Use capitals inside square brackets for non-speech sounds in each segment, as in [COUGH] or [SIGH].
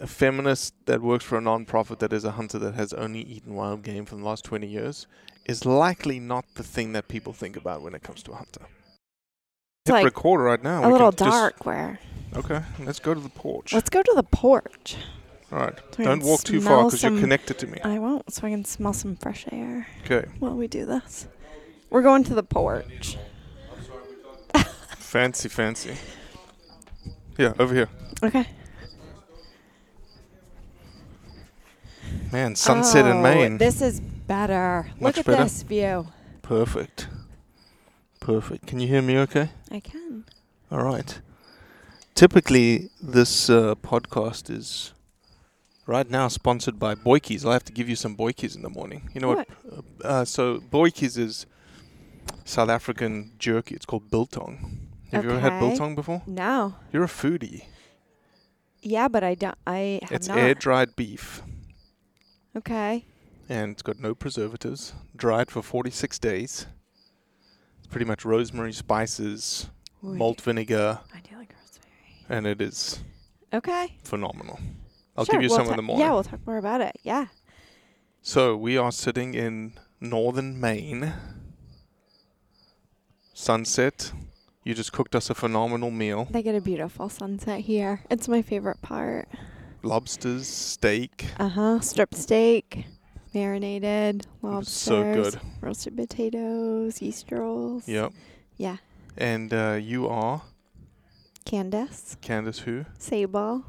a feminist that works for a non-profit that is a hunter that has only eaten wild game for the last 20 years is likely not the thing that people think about when it comes to a hunter. It's Hit like record right now. a we little can just- dark where okay, let's go to the porch. let's go to the porch All right, so don't walk too far because you're connected to me. i won't so i can smell some fresh air Okay, while we do this we're going to the porch fancy, fancy. Yeah, over here. okay Man, sunset in Oh, Maine. this is better Much look at better? this view Perfect. Perfect. Can you hear me okay? i can All right. Typically, this uh, podcast is right now sponsored by Boykies. I'll have to give you some Boykies in the morning. You know what? Uh, so, Boykies is South African jerky. It's called biltong. Have you ever had biltong before? no You're a foodie. yeah but i don't i have It's not air dried beef okay and it's got no preservatives. Dried for 46 days. It's pretty much rosemary, spices, Ooh, malt vinegar, i do like rosemary and it is okay phenomenal. I'll Sure, give you we'll some in the morning. yeah we'll talk more about it yeah So we are sitting in northern Maine. Sunset. You just cooked us a phenomenal meal. they get a beautiful sunset here it's my favorite part Lobsters, steak. Uh huh. Strip steak, marinated lobsters, so good. roasted potatoes, yeast rolls. Yep. Yeah. And uh, you are Candace, Candace who? Sabol,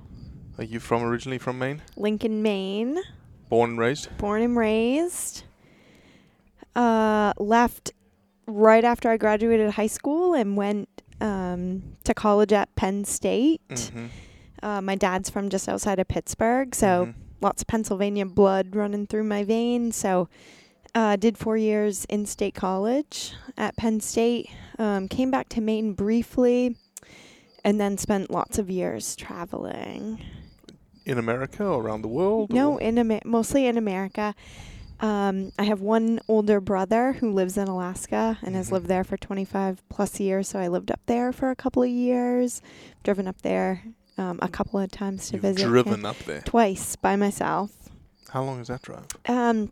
Are you from originally from Maine? Lincoln, Maine, Born and raised? born and raised. Uh, left right after I graduated high school and went um, to college at Penn State. Mm-hmm. Uh, my dad's from just outside of Pittsburgh, so Mhm. lots of Pennsylvania blood running through my veins. So, uh, did four years in state college at Penn State. Um, came back to Maine briefly, and then spent lots of years traveling. In America or around the world? No, or- in Ama- mostly in America. Um, I have one older brother who lives in Alaska and has Mhm. lived there for 25 plus years. So I lived up there for a couple of years, driven up there um, a couple of times to You've visit. him. driven up there. twice by myself. How long is that drive? Um,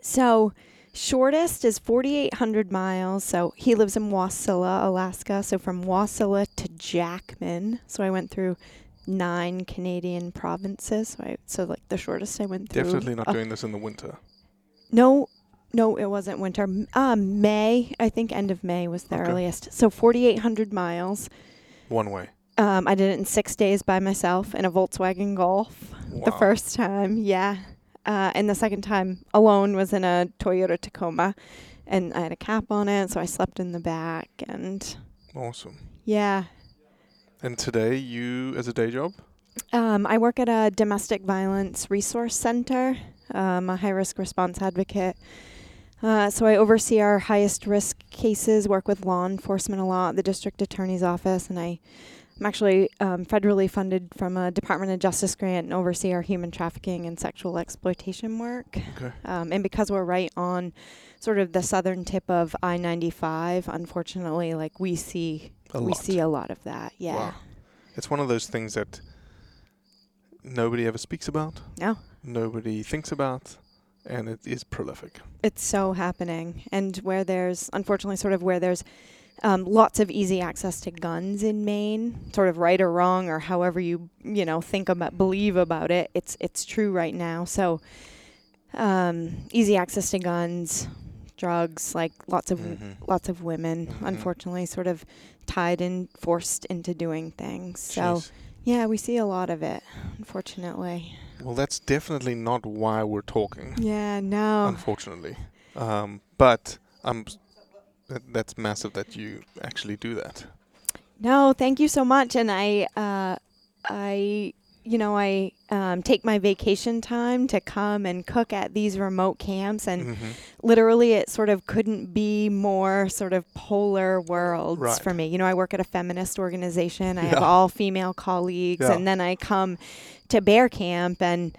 so shortest is 4,800 miles. So he lives in Wasilla, Alaska. So from Wasilla to Jackman. So I went through nine Canadian provinces. So, I, so like the shortest I went through. Definitely not uh, doing this in the winter. No, no, it wasn't winter. Um, May, I think end of May was the Okay. earliest. So 4,800 miles. One way. Um, I did it in six days by myself in a Volkswagen Golf. The first time, yeah. Uh, and the second time alone was in a Toyota Tacoma. And I had a cap on it, so I slept in the back. And Awesome. yeah. And today, you as a day job? Um, I work at a domestic violence resource center. Um, a high risk response advocate. Uh, so I oversee our highest risk cases, work with law enforcement a lot, the district attorney's office, and I, I'm actually um, federally funded from a Department of Justice grant and oversee our human trafficking and sexual exploitation work. Okay. Um, and because we're right on sort of the southern tip of I-95, unfortunately, like we see A we lot. see a lot of that. Yeah. Wow. It's one of those things that nobody ever speaks about, No. nobody thinks about, and it is prolific. it's so happening and where there's unfortunately sort of where there's um, lots of easy access to guns in Maine, sort of right or wrong or however you you know think about believe about it. It's it's true right now. So um, easy access to guns, drugs, like lots of Mhm. lots of women, Mhm. unfortunately, sort of tied and forced into doing things. So Jeez. yeah, we see a lot of it, unfortunately. Well, that's definitely not why we're talking. Yeah, no. unfortunately. Um, but um, that, that's massive that you actually do that. No, thank you so much. And I, uh, I, you know, I um, take my vacation time to come and cook at these remote camps, and Mhm. literally, it sort of couldn't be more sort of polar worlds Right. for me. You know, I work at a feminist organization. I have all female colleagues, Yeah. and then I come to bear camp and.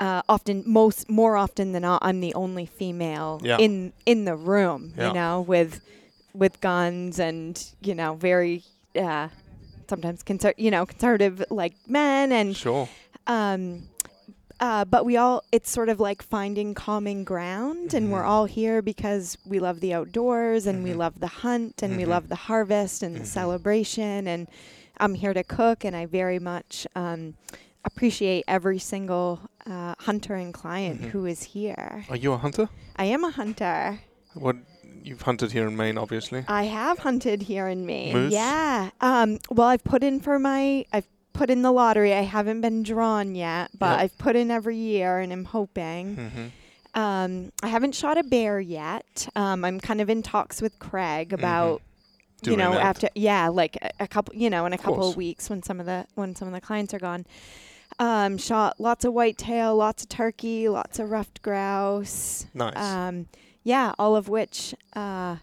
Uh, often, most more often than not, I'm the only female Yeah. in in the room. Yeah. You know, with with guns and you know very uh, sometimes conser- you know conservative like men and Sure. um uh, but we all it's sort of like finding common ground and we're Mhm. all here because we love the outdoors and we Mhm. love the hunt and we Mhm. love the harvest and the Mhm. celebration and i'm here to cook and i very much um, appreciate every single uh, hunter and client Mhm. who is here Are you a hunter? i am a hunter What you've hunted here in Maine, obviously. I have hunted here in Maine. Moose? Yeah. Um, well, I've put in for my. I've put in the lottery. I haven't been drawn yet, but Yep. I've put in every year, and I'm hoping. hmm Um, I haven't shot a bear yet. Um, I'm kind of in talks with Craig about. You Mm-hmm. Doing know, that. after yeah, like a, a couple, you know, in a couple of weeks when some of the when some of the clients are gone, um, shot lots of whitetail, lots of turkey, lots of ruffed grouse, Nice. um, yeah, all of which, uh,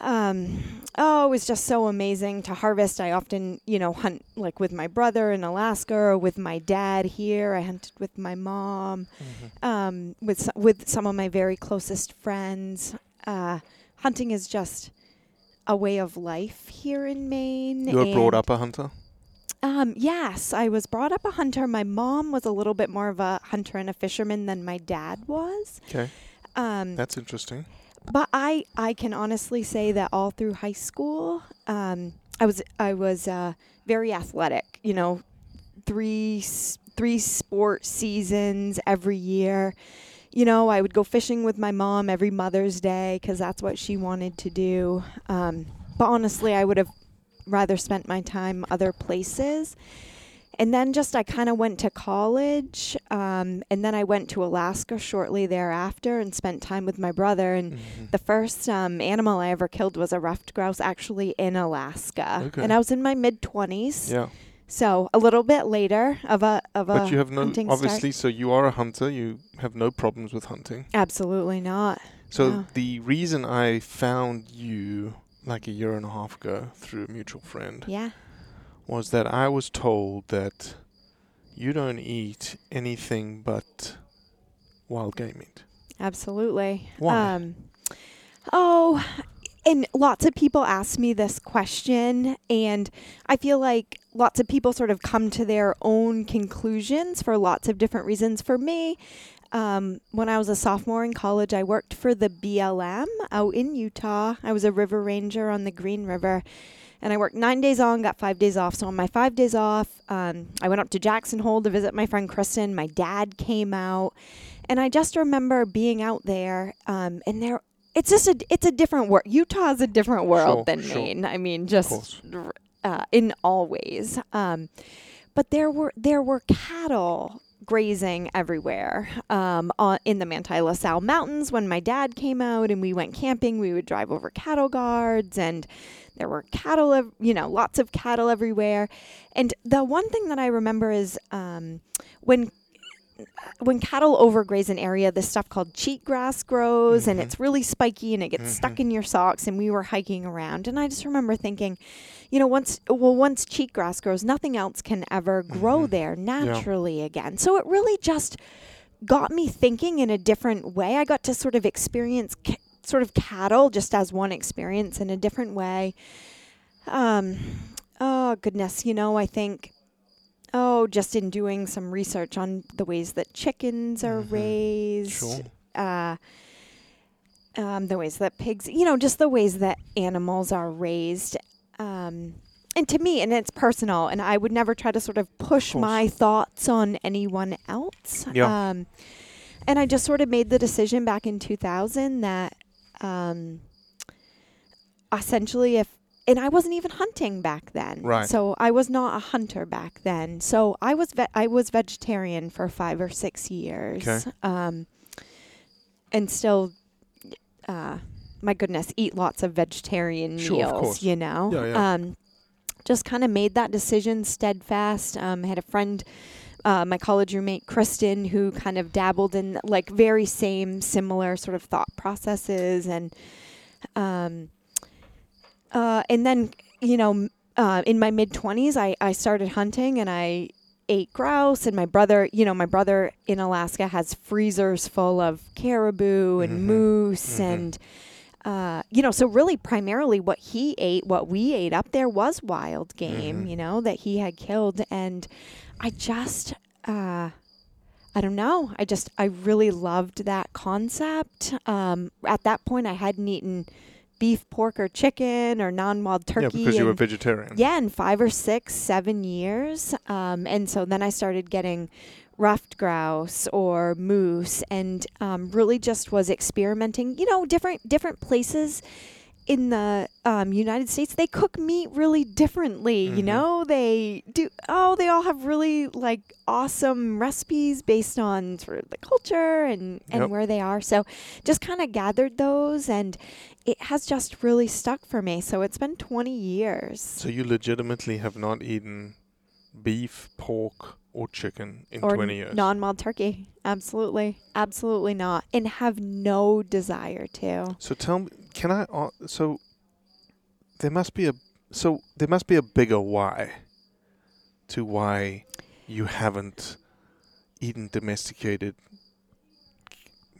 um, oh, it was just so amazing to harvest. I often, you know, hunt like with my brother in Alaska or with my dad here. I hunted with my mom, Mhm. um, with s- with some of my very closest friends. Uh, hunting is just a way of life here in Maine. You were brought up a hunter? Um, yes, I was brought up a hunter. My mom was a little bit more of a hunter and a fisherman than my dad was. Okay. Um, That's interesting. but I, I can honestly say that all through high school, um, I was I was uh, very athletic. You know, three three sport seasons every year. You know, I would go fishing with my mom every Mother's Day because that's what she wanted to do. Um, but honestly, I would have rather spent my time other places. And then just I kind of went to college, um, and then I went to Alaska shortly thereafter and spent time with my brother. And Mhm. the first um, animal I ever killed was a ruffed grouse, actually in Alaska, Okay. and I was in my mid twenties. Yeah. So a little bit later of a of a But you have no, hunting start. obviously, so you are a hunter. You have no problems with hunting. Absolutely not. So No. the reason I found you like a year and a half ago through a mutual friend Yeah. was that I was told that you don't eat anything but wild game meat. Absolutely. Why? Um, oh, and lots of people ask me this question, and I feel like lots of people sort of come to their own conclusions for lots of different reasons. For me, um, when I was a sophomore in college, I worked for the BLM out in Utah. I was a river ranger on the Green River. And I worked nine days on, got five days off. So on my five days off, um, I went up to Jackson Hole to visit my friend Kristen. My dad came out, and I just remember being out there, um, and there it's just a it's a different world. Utah is a different world Sure, than sure. Maine. I mean, just uh, in all ways. Um, but there were there were cattle grazing everywhere um, on, in the Manti La Sal Mountains. When my dad came out and we went camping, we would drive over cattle guards and. There were cattle, you know, lots of cattle everywhere. And the one thing that I remember is um, when when cattle overgraze an area, this stuff called cheatgrass grows and it's really spiky and it gets stuck in your socks. And we were hiking around, and I just remember thinking, you know, once well, once cheatgrass grows, nothing else can ever grow there naturally again. So it really just got me thinking in a different way. I got to sort of experience ca- sort of cattle just as one experience in a different way. Um, oh goodness, you know, I think oh, just in doing some research on the ways that chickens are raised, Sure. uh, um, the ways that pigs, you know, just the ways that animals are raised. Um, and to me, and it's personal, and I would never try to sort of push course. my thoughts on anyone else. Yeah. Um, and I just sort of made the decision back in 2000 that um, essentially if and I wasn't even hunting back then. Right. So I was not a hunter back then. So I was ve- I was vegetarian for 5 or 6 years. Okay. Um and still uh my goodness, eat lots of vegetarian Sure, meals, course. you know. Yeah, yeah. Um just kind of made that decision steadfast. Um had a friend uh, my college roommate Kristen, who kind of dabbled in like very same similar sort of thought processes, and um, uh, and then you know uh, in my mid twenties, I I started hunting and I ate grouse, and my brother, you know, my brother in Alaska has freezers full of caribou and Mhm. moose Mhm. and. Uh, you know, so really, primarily, what he ate, what we ate up there, was wild game. Mhm. You know that he had killed, and I just, uh, I don't know. I just, I really loved that concept. Um, at that point, I hadn't eaten beef, pork, or chicken or non-wild turkey. yeah, because you were vegetarian. yeah, in five or six, seven years. Um, and so then I started getting ruffed grouse or moose, and um, really just was experimenting. You know, different different places in the um, United States, they cook meat really differently. You Mhm. know, they do. Oh, they all have really like awesome recipes based on sort of the culture and and Yep. where they are. So just kind of gathered those, and it has just really stuck for me. So it's been 20 years. So you legitimately have not eaten beef, pork, or chicken in or 20 years. non-wild turkey. Absolutely, absolutely not, and have no desire to. So tell me, can I? Uh, so there must be a so there must be a bigger why to why you haven't eaten domesticated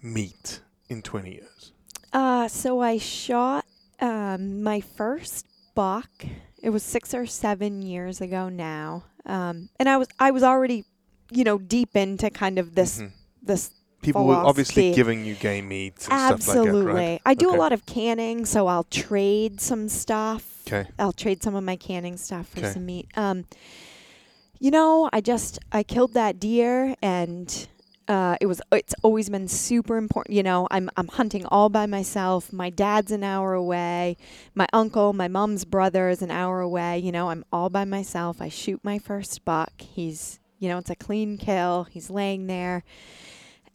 meat in 20 years. Uh, so I shot um, my first buck. It was six or seven years ago now, um, and I was I was already, you know, deep into kind of this Mhm. this People were obviously giving you game meats and Absolutely. stuff like that, right? I do Okay. a lot of canning, so I'll trade some stuff. Okay. I'll trade some of my canning stuff for some meat. Um, you know, I just I killed that deer, and uh, it was it's always been super important. You know, I'm I'm hunting all by myself. My dad's an hour away. My uncle, my mom's brother is an hour away. You know, I'm all by myself. I shoot my first buck. He's you know, it's a clean kill. He's laying there.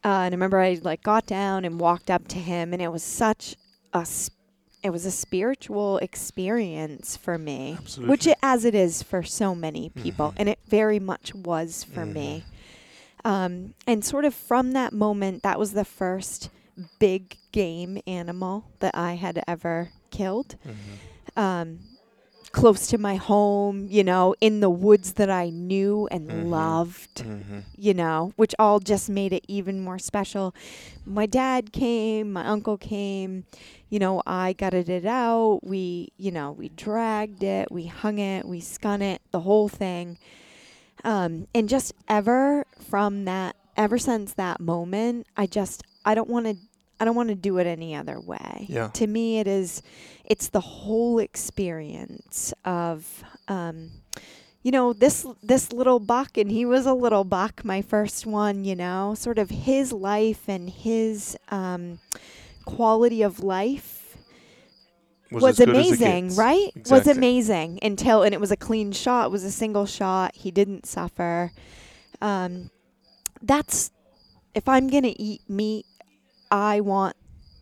Uh, and I remember I like got down and walked up to him, and it was such a sp- it was a spiritual experience for me, which it, as it is for so many people, Mhm. and it very much was for me. Um, and sort of from that moment, that was the first big game animal that I had ever killed. Mhm. Um, close to my home, you know, in the woods that I knew and Mhm. loved Mhm. you know, which all just made it even more special. My dad came, my uncle came, you know, I gutted it out. We, you know, we dragged it, we hung it, we skun it, the whole thing. Um, and just ever from that ever since that moment, I just I don't want to I don't want to do it any other way. Yeah. To me, it is it's the whole experience of. Um, you know this this little buck and he was a little buck my first one you know sort of his life and his um, quality of life Was was, as good as it amazing right was amazing until and it was a clean shot it was a single shot he didn't suffer um, that's if i'm gonna eat meat i want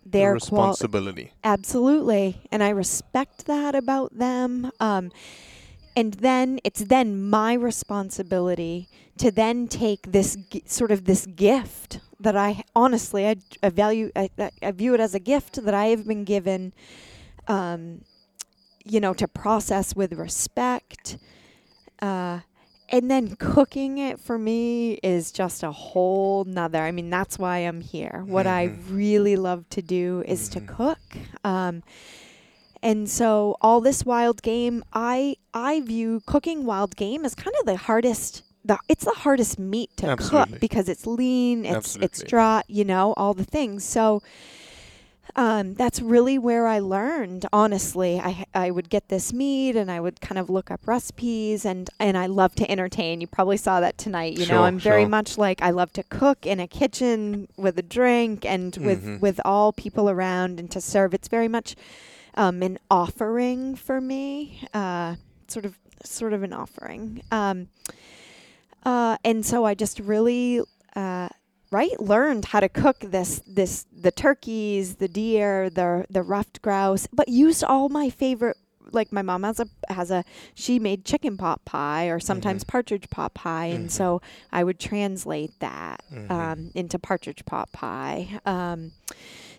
their responsibility. Absolutely. And I respect that about them. Um, and then it's then my responsibility to then take this gi- sort of this gift that I honestly I, I value I- I view it as a gift that I have been given um, you know to process with respect. Uh, and then cooking it for me is just a whole nother i mean that's why i'm here. What i really love to do is to cook. Um, and so all this wild game i i view cooking wild game as kind of the hardest the it's the hardest meat to Absolutely. cook because it's lean it's it's Absolutely. dry you know all the things. So um, that's really where I learned. Honestly, I I would get this meat and I would kind of look up recipes and and I love to entertain. You probably saw that tonight. You know, I'm very sure. much like I love to cook in a kitchen with a drink and with Mhm. with all people around and to serve. It's very much um, an offering for me. Uh, sort of sort of an offering. Um, uh, and so I just really uh, right learned how to cook this this the turkeys, the deer, the the ruffed grouse, but used all my favorite. Like my mom has a has a she made chicken pot pie or sometimes partridge pot pie, and so I would translate that um, into partridge pot pie. Um,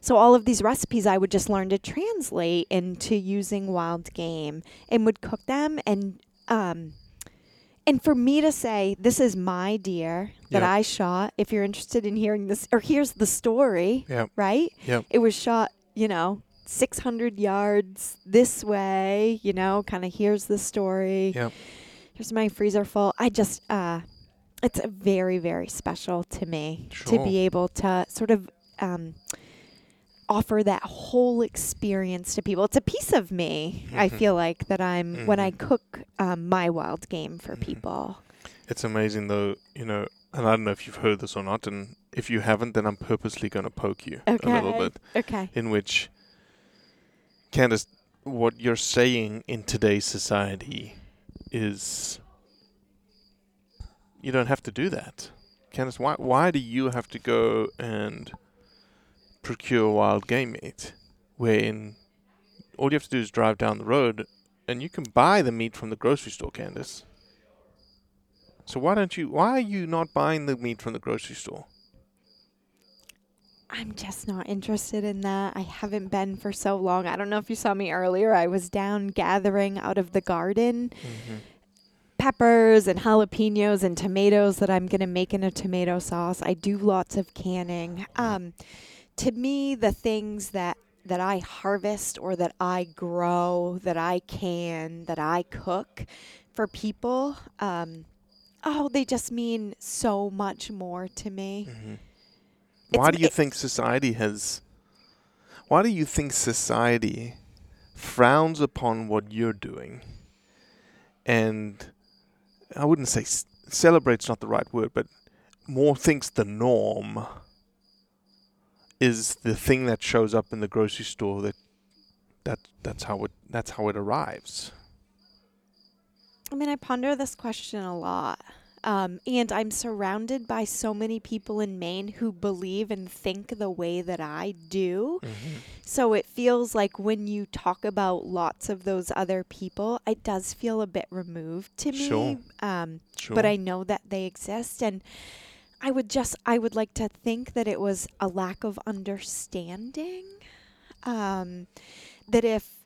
so all of these recipes I would just learn to translate into using wild game and would cook them and um and for me to say this is my deer that Yep. I shot if you're interested in hearing this or here's the story Yep. right Yep. it was shot you know 600 yards this way you know kind of here's the story Yep. here's my freezer full i just uh it's very very special to me to be able to sort of um offer that whole experience to people it's a piece of me i Mhm. feel like that i'm when i Mhm. cook um, my wild game for Mhm. people It's amazing though, you know, and I don't know if you've heard this or not, and if you haven't, then I'm purposely going to poke you a little Okay. bit. okay In which, Candace, what you're saying in today's society is you don't have to do that. Candace, why why do you have to go and procure wild game meat? Wherein all you have to do is drive down the road and you can buy the meat from the grocery store, Candace. So why don't you why are you not buying the meat from the grocery store? I'm just not interested in that. I haven't been for so long. I don't know if you saw me earlier. I was down gathering out of the garden peppers and jalapenos and tomatoes that I'm going to make in a tomato sauce. I do lots of canning. Um, to me, the things that that I harvest or that I grow, that I can, that I cook for people, um, oh, they just mean so much more to me. Why do you think society has Why do you think society frowns upon what you're doing? And I wouldn't say s- celebrates not the right word, but more thinks the norm is the thing that shows up in the grocery store that that that's how it that's how it arrives. I mean, I ponder this question a lot. Um, and I'm surrounded by so many people in Maine who believe and think the way that I do. So it feels like when you talk about lots of those other people, it does feel a bit removed to me. Sure. Um, Sure. But I know that they exist. And I would just, I would like to think that it was a lack of understanding. Um, that if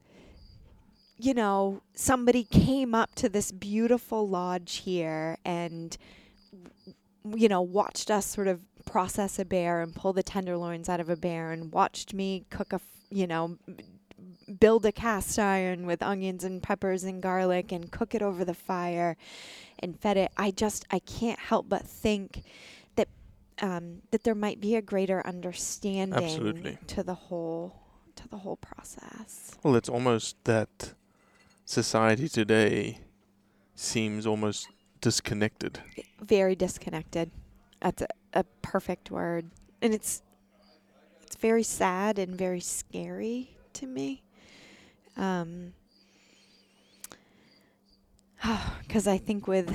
you know, somebody came up to this beautiful lodge here and, you know, watched us sort of process a bear and pull the tenderloins out of a bear and watched me cook a, you know, build a cast iron with onions and peppers and garlic and cook it over the fire and fed it. I just, I can't help but think um, that there might be a greater understanding Absolutely. to the whole to the whole process. Well, it's almost that society today seems almost disconnected. Very disconnected. That's a, a perfect word, and it's it's very sad and very scary to me. Um, [SIGHS] because I think with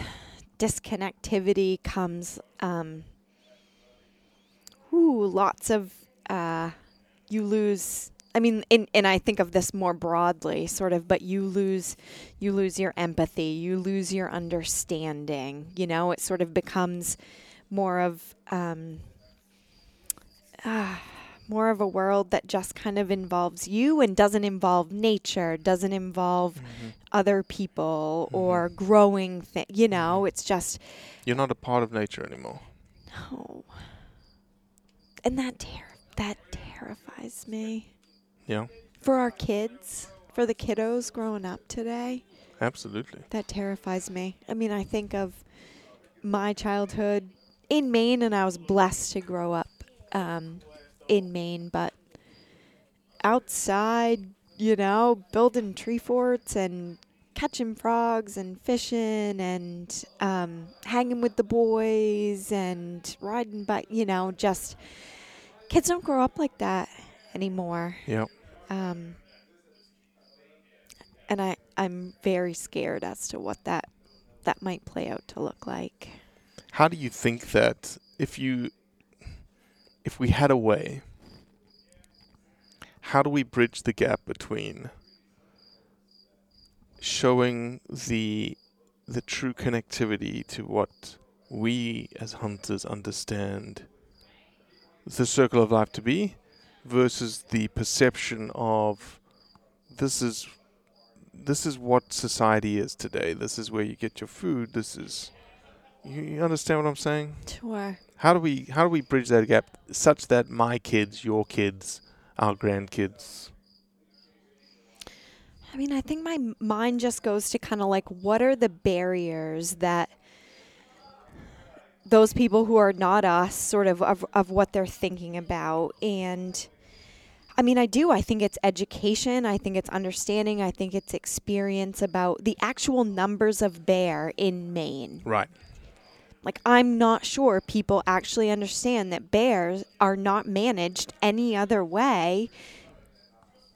disconnectivity comes um, ooh, lots of uh, you lose. I mean, in, and I think of this more broadly, sort of, but you lose, you lose your empathy, you lose your understanding. You know, it sort of becomes more of um, ah, more of a world that just kind of involves you and doesn't involve nature, doesn't involve other people or growing thing. You know, it's just You're not a part of nature anymore. no, and that ter- that terrifies me Yeah, for our kids, for the kiddos growing up today. absolutely. That terrifies me. I mean, I think of my childhood in Maine, and I was blessed to grow up um, in Maine, but outside, you know, building tree forts and catching frogs and fishing and um, hanging with the boys and riding bike, you know, just kids don't grow up like that anymore. Yeah. Um, and I, I'm very scared as to what that that might play out to look like. How do you think that if you if we had a way how do we bridge the gap between showing the the true connectivity to what we as hunters understand the circle of life to be versus the perception of this is this is what society is today. This is where you get your food. This is you, you understand what I'm saying? Sure. How do we how do we bridge that gap such that my kids, your kids, our grandkids I mean, I think my mind just goes to kind of like what are the barriers that those people who are not us sort of of, of what they're thinking about and I mean, I do. I think it's education. I think it's understanding. I think it's experience about the actual numbers of bear in Maine. Right. Like, I'm not sure people actually understand that bears are not managed any other way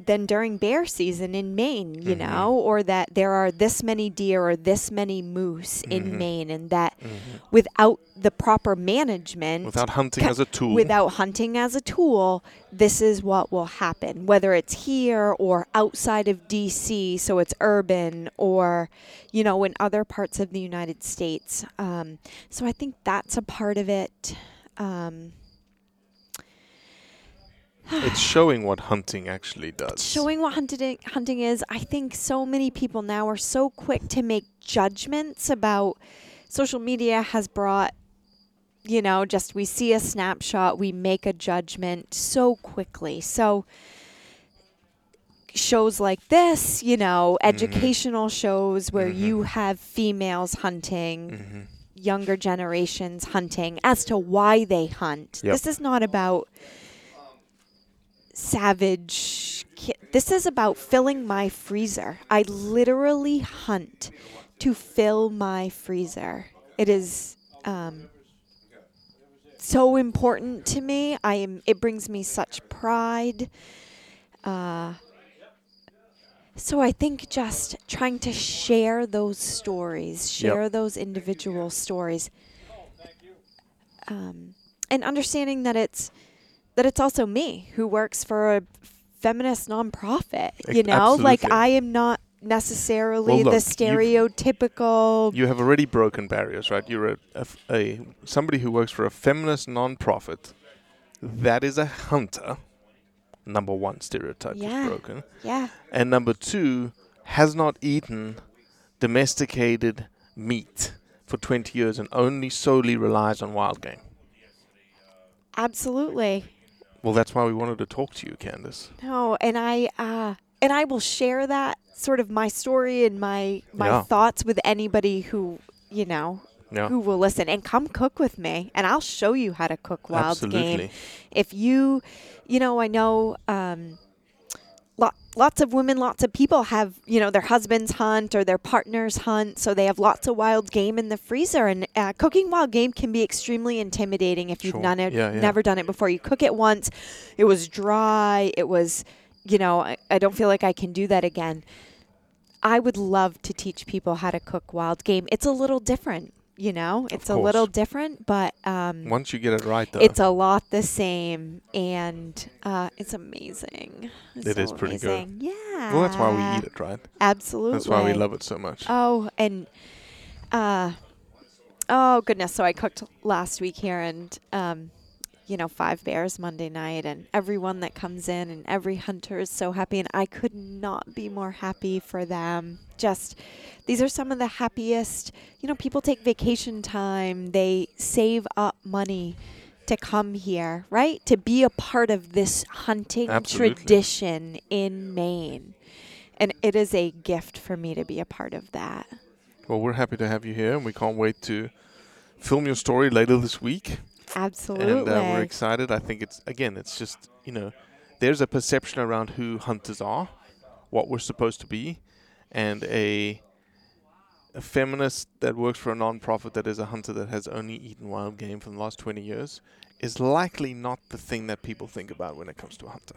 than during bear season in Maine, you Mm-hmm. know, or that there are this many deer or this many moose Mm-hmm. in Maine, and that without the proper management, Without hunting ca- as a tool. without hunting as a tool, this is what will happen, whether it's here or outside of DC, so it's urban, or, you know, in other parts of the United States. Um, so I think that's a part of it. Um, it's showing what hunting actually does. It's showing what hunting hunting is. I think so many people now are so quick to make judgments about social media has brought you know, just we see a snapshot, we make a judgment so quickly. So shows like this, you know, Mm-hmm. educational shows where you have females hunting, Mm-hmm. younger generations hunting as to why they hunt. Yep. This is not about savage. ki- This is about filling my freezer. I literally hunt to fill my freezer. It is um, so important to me. I am. It brings me such pride. Uh, so I think just trying to share those stories, share those individual stories, um, and understanding that it's that it's also me who works for a feminist nonprofit. You know, like. I am not necessarily Well, the look, you've- stereotypical. You have already broken barriers, right? You're a somebody who works for a feminist non-profit that is a hunter. Number one stereotype Yeah. is broken, yeah, and number two has not eaten domesticated meat for 20 years and only solely relies on wild game. absolutely. Well, that's why we wanted to talk to you, Candace. No, and I uh, and I will share that sort of my story and my my Yeah. thoughts with anybody who you know Yeah. who will listen and come cook with me and I'll show you how to cook wild game. If you, you know, I know um, lots of women, lots of people have, you know, their husbands hunt or their partners hunt, so they have lots of wild game in the freezer. And uh, cooking wild game can be extremely intimidating if you've Sure. done it, Yeah, yeah. never done it before. You cook it once, it was dry, it was, you know, I, I don't feel like I can do that again. I would love to teach people how to cook wild game. It's a little different, you know, it's a little different, but um, Once you get it right, though, it's a lot the same, and uh, it's amazing. It's It is so pretty good. Yeah. well, that's why we eat it, right? Absolutely. That's why we love it so much. Oh, and uh, oh goodness. So I cooked last week here, and um, you know, five bears Monday night, and everyone that comes in, and every hunter is so happy, and I could not be more happy for them. Just these are some of the happiest. You know, people take vacation time, they save up money. To come here, right? To be a part of this hunting Absolutely. tradition in Maine. And it is a gift for me to be a part of that. Well, we're happy to have you here, and we can't wait to film your story later this week. Absolutely. And uh, we're excited. I think it's again, it's just you know, there's a perception around who hunters are, what we're supposed to be, and a a feminist that works for a non-profit that is a hunter that has only eaten wild game for the last 20 years is likely not the thing that people think about when it comes to a hunter.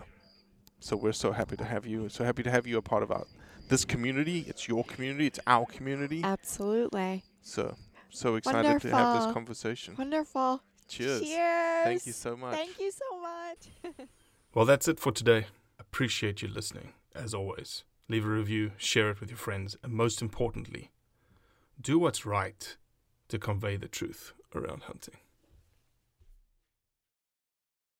So we're so happy to have you. So happy to have you a part of our this community. It's your community. It's our community. Absolutely. So so excited to have this conversation. Wonderful. Cheers. Cheers. Thank you so much. Thank you so much. [LAUGHS] Well, that's it for today. Appreciate you listening, as always. Leave a review, share it with your friends, and most importantly, do what's right to convey the truth around hunting.